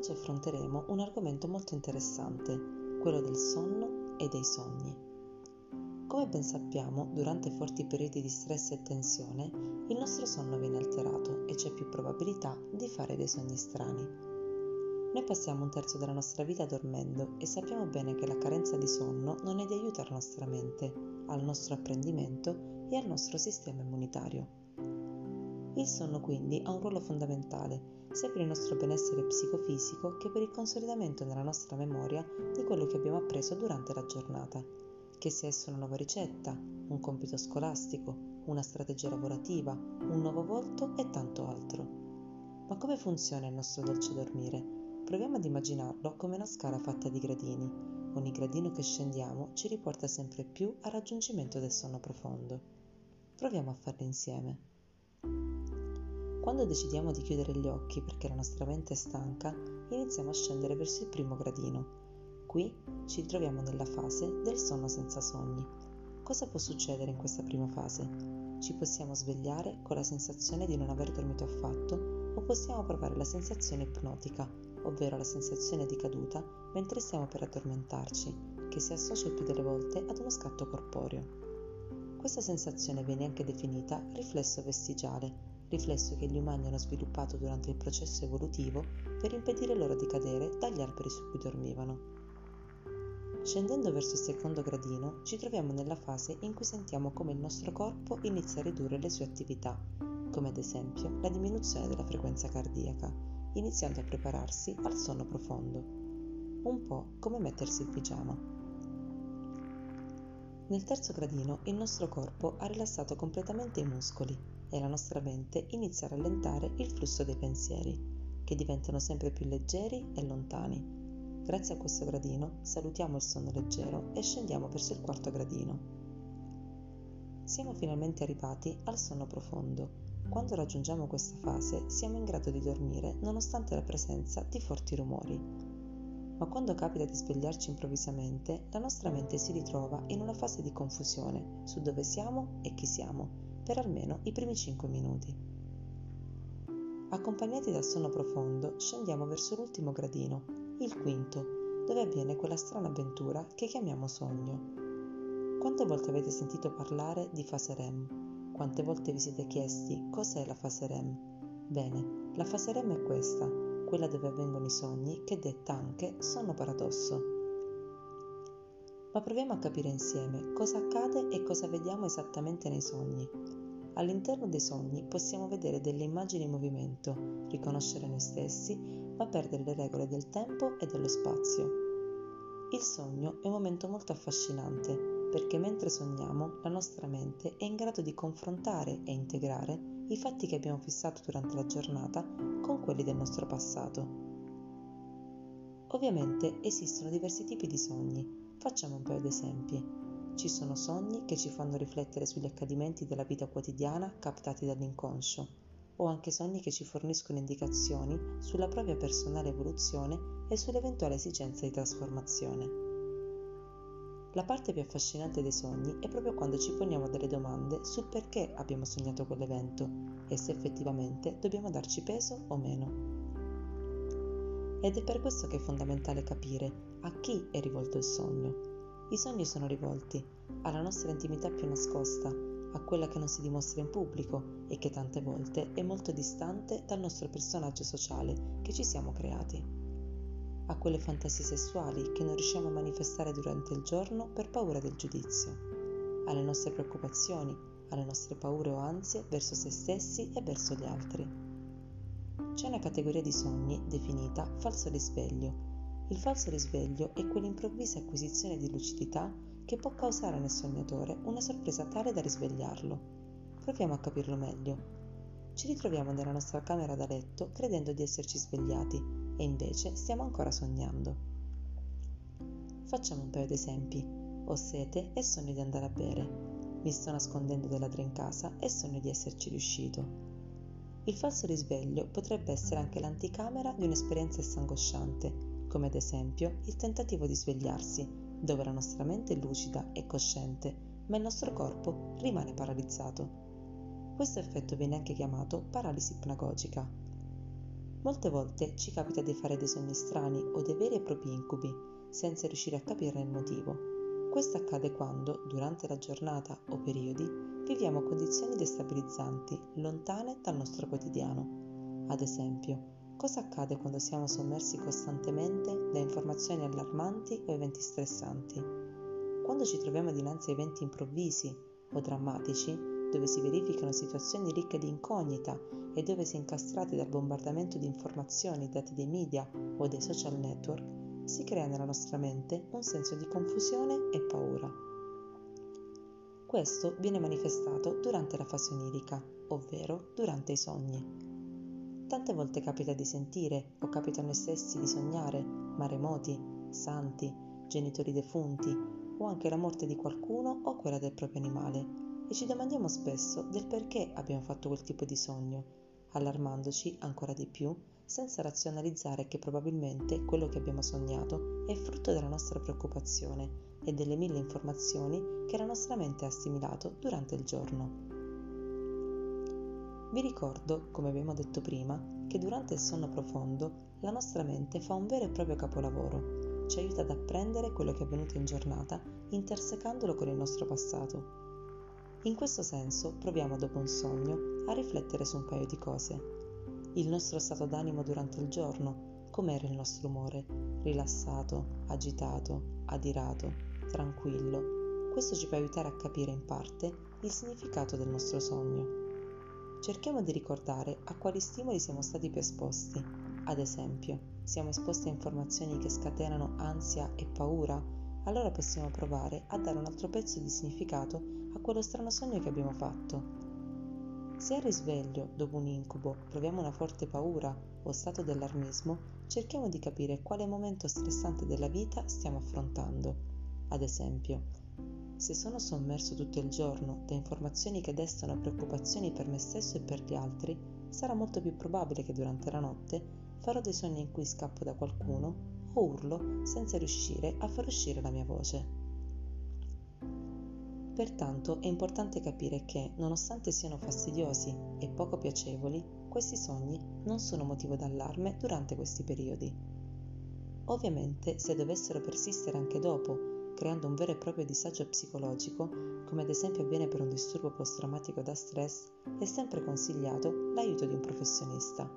Oggi affronteremo un argomento molto interessante, quello del sonno e dei sogni. Come ben sappiamo, durante forti periodi di stress e tensione, il nostro sonno viene alterato e c'è più probabilità di fare dei sogni strani. Noi passiamo un terzo della nostra vita dormendo e sappiamo bene che la carenza di sonno non è di aiuto alla nostra mente, al nostro apprendimento e al nostro sistema immunitario. Il sonno quindi ha un ruolo fondamentale sia per il nostro benessere psicofisico che per il consolidamento nella nostra memoria di quello che abbiamo appreso durante la giornata, che sia esso una nuova ricetta, un compito scolastico, una strategia lavorativa, un nuovo volto e tanto altro. Ma come funziona il nostro dolce dormire? Proviamo ad immaginarlo come una scala fatta di gradini. Ogni gradino che scendiamo ci riporta sempre più al raggiungimento del sonno profondo. Proviamo a farlo insieme. Quando decidiamo di chiudere gli occhi perché la nostra mente è stanca, iniziamo a scendere verso il primo gradino. Qui ci troviamo nella fase del sonno senza sogni. Cosa può succedere in questa prima fase? Ci possiamo svegliare con la sensazione di non aver dormito affatto o possiamo provare la sensazione ipnotica, ovvero la sensazione di caduta mentre stiamo per addormentarci, che si associa il più delle volte ad uno scatto corporeo. Questa sensazione viene anche definita riflesso vestigiale riflesso che gli umani hanno sviluppato durante il processo evolutivo per impedire loro di cadere dagli alberi su cui dormivano. Scendendo verso il secondo gradino ci troviamo nella fase in cui sentiamo come il nostro corpo inizia a ridurre le sue attività, come ad esempio la diminuzione della frequenza cardiaca, iniziando a prepararsi al sonno profondo, un po' come mettersi il pigiama. Nel terzo gradino il nostro corpo ha rilassato completamente i muscoli e la nostra mente inizia a rallentare il flusso dei pensieri, che diventano sempre più leggeri e lontani. Grazie a questo gradino salutiamo il sonno leggero e scendiamo verso il quarto gradino. Siamo finalmente arrivati al sonno profondo. Quando raggiungiamo questa fase siamo in grado di dormire nonostante la presenza di forti rumori. Ma quando capita di svegliarci improvvisamente, la nostra mente si ritrova in una fase di confusione su dove siamo e chi siamo per almeno i primi 5 minuti. Accompagnati dal sonno profondo, scendiamo verso l'ultimo gradino, il quinto, dove avviene quella strana avventura che chiamiamo sogno. Quante volte avete sentito parlare di fase REM? Quante volte vi siete chiesti cos'è la fase REM? Bene, la fase REM è questa, quella dove avvengono i sogni che detta anche sonno paradosso. Ma proviamo a capire insieme cosa accade e cosa vediamo esattamente nei sogni. All'interno dei sogni possiamo vedere delle immagini in movimento, riconoscere noi stessi, ma perdere le regole del tempo e dello spazio. Il sogno è un momento molto affascinante perché mentre sogniamo la nostra mente è in grado di confrontare e integrare i fatti che abbiamo fissato durante la giornata con quelli del nostro passato. Ovviamente esistono diversi tipi di sogni, facciamo un paio di esempi. Ci sono sogni che ci fanno riflettere sugli accadimenti della vita quotidiana captati dall'inconscio, o anche sogni che ci forniscono indicazioni sulla propria personale evoluzione e sull'eventuale esigenza di trasformazione. La parte più affascinante dei sogni è proprio quando ci poniamo delle domande sul perché abbiamo sognato quell'evento e se effettivamente dobbiamo darci peso o meno. Ed è per questo che è fondamentale capire a chi è rivolto il sogno i sogni sono rivolti alla nostra intimità più nascosta, a quella che non si dimostra in pubblico e che tante volte è molto distante dal nostro personaggio sociale che ci siamo creati, a quelle fantasie sessuali che non riusciamo a manifestare durante il giorno per paura del giudizio, alle nostre preoccupazioni, alle nostre paure o ansie verso se stessi e verso gli altri. C'è una categoria di sogni definita falso risveglio il falso risveglio è quell'improvvisa acquisizione di lucidità che può causare nel sognatore una sorpresa tale da risvegliarlo. Proviamo a capirlo meglio. Ci ritroviamo nella nostra camera da letto credendo di esserci svegliati e invece stiamo ancora sognando. Facciamo un paio di esempi. Ho sete e sogno di andare a bere. Mi sto nascondendo in casa e sogno di esserci riuscito. Il falso risveglio potrebbe essere anche l'anticamera di un'esperienza angosciante come ad esempio il tentativo di svegliarsi, dove la nostra mente è lucida e cosciente, ma il nostro corpo rimane paralizzato. Questo effetto viene anche chiamato paralisi ipnagogica. Molte volte ci capita di fare dei sogni strani o dei veri e propri incubi, senza riuscire a capirne il motivo. Questo accade quando, durante la giornata o periodi, viviamo condizioni destabilizzanti, lontane dal nostro quotidiano. Ad esempio, cosa accade quando siamo sommersi costantemente da informazioni allarmanti o eventi stressanti? Quando ci troviamo dinanzi a eventi improvvisi o drammatici, dove si verificano situazioni ricche di incognita e dove si è incastrati dal bombardamento di informazioni date dai media o dai social network, si crea nella nostra mente un senso di confusione e paura. Questo viene manifestato durante la fase onirica, ovvero durante i sogni. Tante volte capita di sentire o capita a noi stessi di sognare maremoti, santi, genitori defunti o anche la morte di qualcuno o quella del proprio animale e ci domandiamo spesso del perché abbiamo fatto quel tipo di sogno, allarmandoci ancora di più senza razionalizzare che probabilmente quello che abbiamo sognato è frutto della nostra preoccupazione e delle mille informazioni che la nostra mente ha assimilato durante il giorno. Vi ricordo, come abbiamo detto prima, che durante il sonno profondo la nostra mente fa un vero e proprio capolavoro, ci aiuta ad apprendere quello che è avvenuto in giornata intersecandolo con il nostro passato in questo senso proviamo dopo un sogno a riflettere su un paio di cose. Il nostro stato d'animo durante il giorno, com'era il nostro umore, rilassato, agitato, adirato, tranquillo. Questo ci può aiutare a capire in parte il significato del nostro sogno. Cerchiamo di ricordare a quali stimoli siamo stati più esposti. Ad esempio, siamo esposti a informazioni che scatenano ansia e paura? Allora possiamo provare a dare un altro pezzo di significato a quello strano sogno che abbiamo fatto. Se al risveglio, dopo un incubo, proviamo una forte paura o stato di allarmismo, cerchiamo di capire quale momento stressante della vita stiamo affrontando. Ad esempio, se sono sommerso tutto il giorno da informazioni che destano preoccupazioni per me stesso e per gli altri, sarà molto più probabile che durante la notte farò dei sogni in cui scappo da qualcuno o urlo senza riuscire a far uscire la mia voce. Pertanto è importante capire che, nonostante siano fastidiosi e poco piacevoli, questi sogni non sono motivo d'allarme durante questi periodi. Ovviamente, se dovessero persistere anche dopo, creando un vero e proprio disagio psicologico, come ad esempio avviene per un disturbo post-traumatico da stress, è sempre consigliato l'aiuto di un professionista.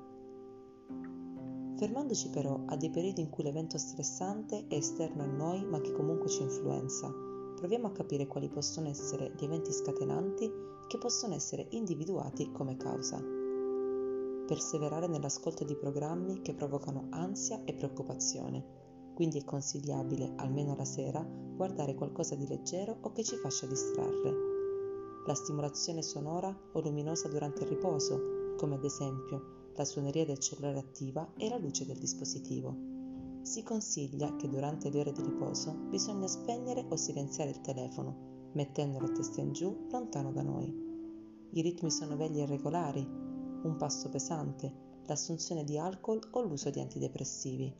Fermandoci però a dei periodi in cui l'evento stressante è esterno a noi ma che comunque ci influenza, proviamo a capire quali possono essere gli eventi scatenanti che possono essere individuati come causa. Perseverare nell'ascolto di programmi che provocano ansia e preoccupazione, quindi è consigliabile, almeno la sera, guardare qualcosa di leggero o che ci faccia distrarre. La stimolazione sonora o luminosa durante il riposo, come ad esempio la suoneria del cellulare attiva e la luce del dispositivo si consiglia che durante le ore di riposo bisogna spegnere o silenziare il telefono, mettendolo a testa in giù lontano da noi. I ritmi sono vegli e regolari, un passo pesante, l'assunzione di alcol o l'uso di antidepressivi.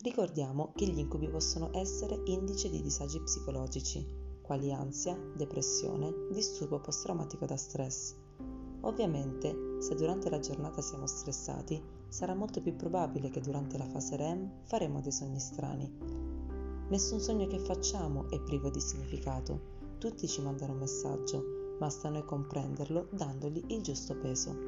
Ricordiamo che gli incubi possono essere indice di disagi psicologici, quali ansia, depressione, disturbo post-traumatico da stress. Ovviamente, se durante la giornata siamo stressati, sarà molto più probabile che durante la fase REM faremo dei sogni strani. Nessun sogno che facciamo è privo di significato, tutti ci mandano un messaggio, ma sta a noi comprenderlo dandogli il giusto peso.